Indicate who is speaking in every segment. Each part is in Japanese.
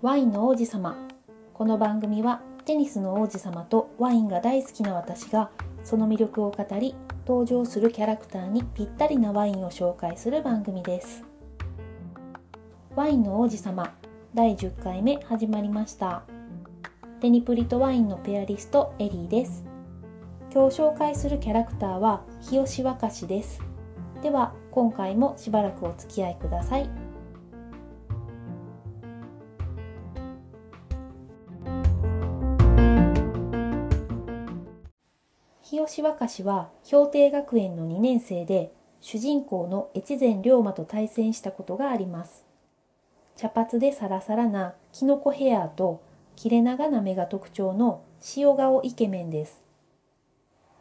Speaker 1: ワインの王子様。この番組はテニスの王子様とワインが大好きな私がその魅力を語り登場するキャラクターにぴったりなワインを紹介する番組です。ワインの王子様第10回目始まりました。テニプリとワインのペアリストエリーです。今日紹介するキャラクターは日吉若しです。では今回もしばらくお付き合いください。日吉若氏は氷定学園の2年生で主人公の越前龍馬と対戦したことがあります。茶髪でサラサラなキノコヘアと切れ長な目が特徴の塩顔イケメンです。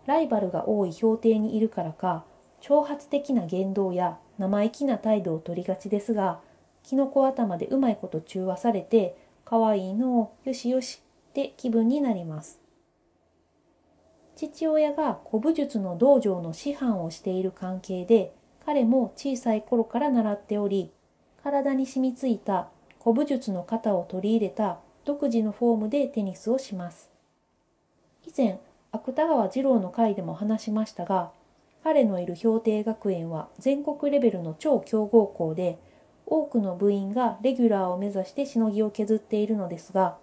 Speaker 1: ライバルが多い氷定にいるからか挑発的な言動や生意気な態度を取りがちですがキノコ頭でうまいこと中和されて可愛いのをよしよしって気分になります。父親が古武術の道場の師範をしている関係で彼も小さい頃から習っており体に染みついた古武術の型を取り入れた独自のフォームでテニスをします。以前芥川二郎の回でも話しましたが彼のいる氷定学園は全国レベルの超強豪校で多くの部員がレギュラーを目指してしのぎを削っているのですが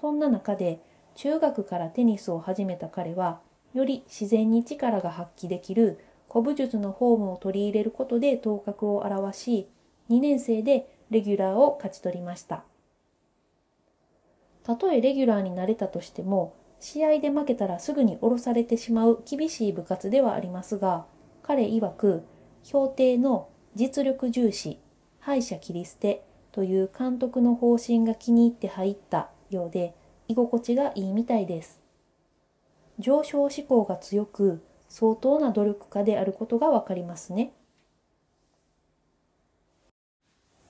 Speaker 1: そんな中で中学からテニスを始めた彼はより自然に力が発揮できる古武術のフォームを取り入れることで頭角を現し、2年生でレギュラーを勝ち取りました。たとえレギュラーになれたとしても、試合で負けたらすぐに降ろされてしまう厳しい部活ではありますが、彼曰く、評定の実力重視、敗者切り捨てという監督の方針が気に入って入ったようで、居心地がいいみたいです。上昇志向が強く相当な努力家であることがわかりますね。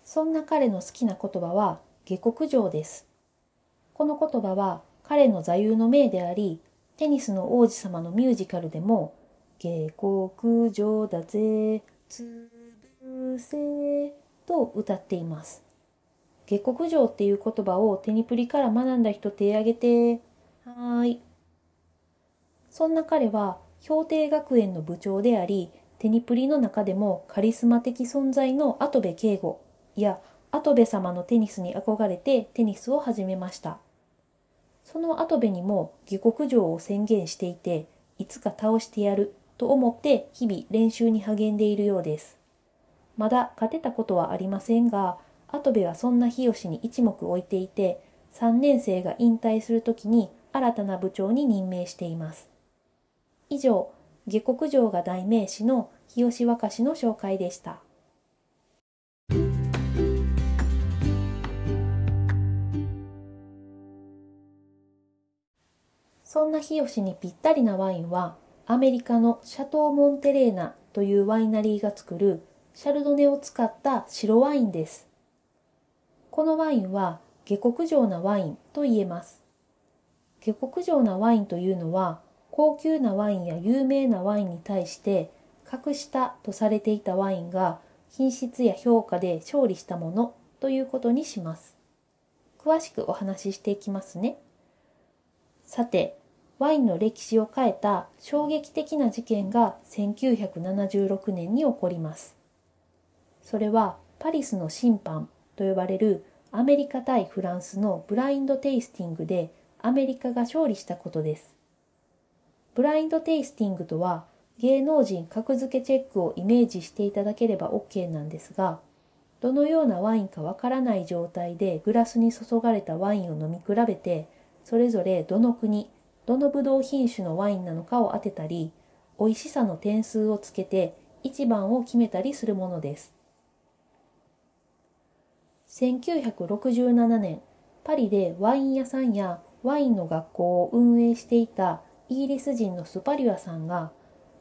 Speaker 1: そんな彼の好きな言葉は下克上です。この言葉は彼の座右の銘であり、テニスの王子様のミュージカルでも、下克上だぜ、つぶせと歌っています。下克上っていう言葉をテニプリから学んだ人手挙げて、はーい。そんな彼は氷定学園の部長であり、テニプリの中でもカリスマ的存在の跡部敬吾や跡部様のテニスに憧れてテニスを始めました。その跡部にも下克上を宣言していて、いつか倒してやると思って日々練習に励んでいるようです。まだ勝てたことはありませんが、跡部はそんな日吉に一目置いていて、3年生が引退するときに新たな部長に任命しています。以上、下克上が代名詞の日吉若氏の紹介でした。そんな日吉にぴったりなワインは、アメリカのシャトー・モンテレーナというワイナリーが作るシャルドネを使った白ワインです。このワインは下克上なワインと言えます。下克上なワインというのは、高級なワインや有名なワインに対して格下とされていたワインが品質や評価で勝利したものということにします。詳しくお話ししていきますね。さて、ワインの歴史を変えた衝撃的な事件が1976年に起こります。それはパリスの審判と呼ばれるアメリカ対フランスのブラインドテイスティングでアメリカが勝利したことです。ブラインドテイスティングとは芸能人格付けチェックをイメージしていただければ OK なんですが、どのようなワインかわからない状態でグラスに注がれたワインを飲み比べて、それぞれどの国、どのブドウ品種のワインなのかを当てたり、美味しさの点数をつけて一番を決めたりするものです。1967年、パリでワイン屋さんやワインの学校を運営していたイギリス人のスパリュアさんが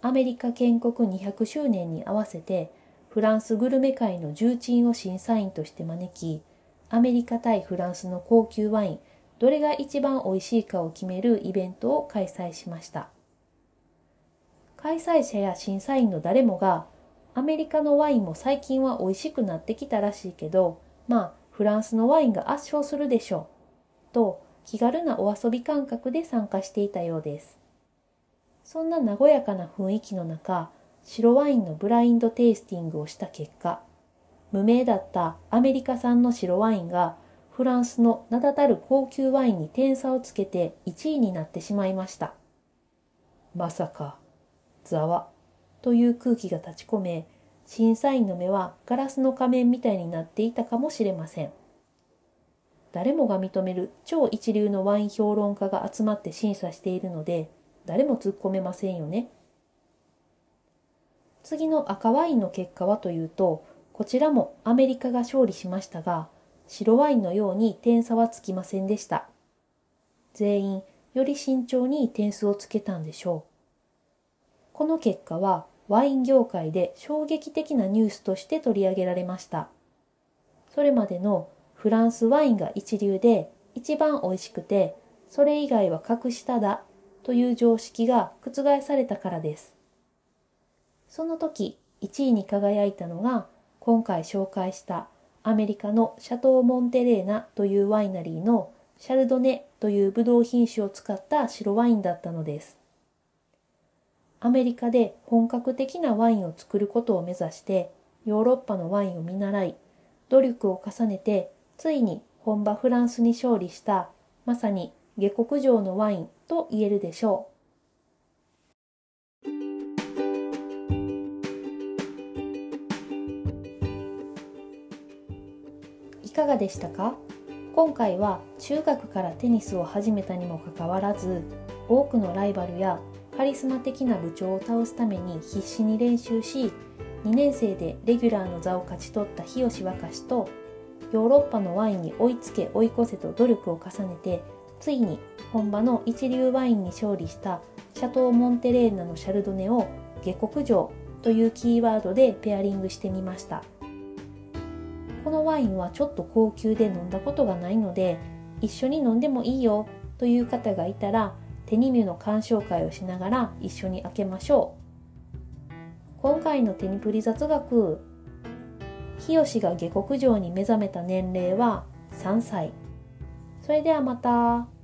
Speaker 1: アメリカ建国200周年に合わせてフランスグルメ界の重鎮を審査員として招きアメリカ対フランスの高級ワインどれが一番美味しいかを決めるイベントを開催しました開催者や審査員の誰もがアメリカのワインも最近は美味しくなってきたらしいけど、まあフランスのワインが圧勝するでしょう。と気軽なお遊び感覚で参加していたようです。そんな和やかな雰囲気の中、白ワインのブラインドテイスティングをした結果、無名だったアメリカ産の白ワインがフランスの名だたる高級ワインに点差をつけて1位になってしまいました。まさか、ざわ、という空気が立ち込め、審査員の目はガラスの仮面みたいになっていたかもしれません。誰もが認める超一流のワイン評論家が集まって審査しているので、誰も突っ込めませんよね。次の赤ワインの結果はというと、こちらもアメリカが勝利しましたが、白ワインのように点差はつきませんでした。全員、より慎重に点数をつけたんでしょう。この結果は、ワイン業界で衝撃的なニュースとして取り上げられました。それまでのフランスワインが一流で一番美味しくて、それ以外は格下だという常識が覆されたからです。その時、1位に輝いたのが、今回紹介したアメリカのシャトー・モンテレーナというワイナリーのシャルドネというブドウ品種を使った白ワインだったのです。アメリカで本格的なワインを作ることを目指してヨーロッパのワインを見習い努力を重ねてついに本場フランスに勝利したまさに下克上のワインと言えるでしょう。いかがでしたか？今回は中学からテニスを始めたにもかかわらず多くのライバルやカリスマ的な部長を倒すために必死に練習し2年生でレギュラーの座を勝ち取った日吉若しとヨーロッパのワインに追いつけ追い越せと努力を重ねてついに本場の一流ワインに勝利したシャトー・モンテレーナのシャルドネを下克上というキーワードでペアリングしてみました。このワインはちょっと高級で飲んだことがないので一緒に飲んでもいいよという方がいたら手にミュの鑑賞会をしながら一緒に開けましょう今回のテニプリ雑学日吉が下克上に目覚めた年齢は3歳それではまた。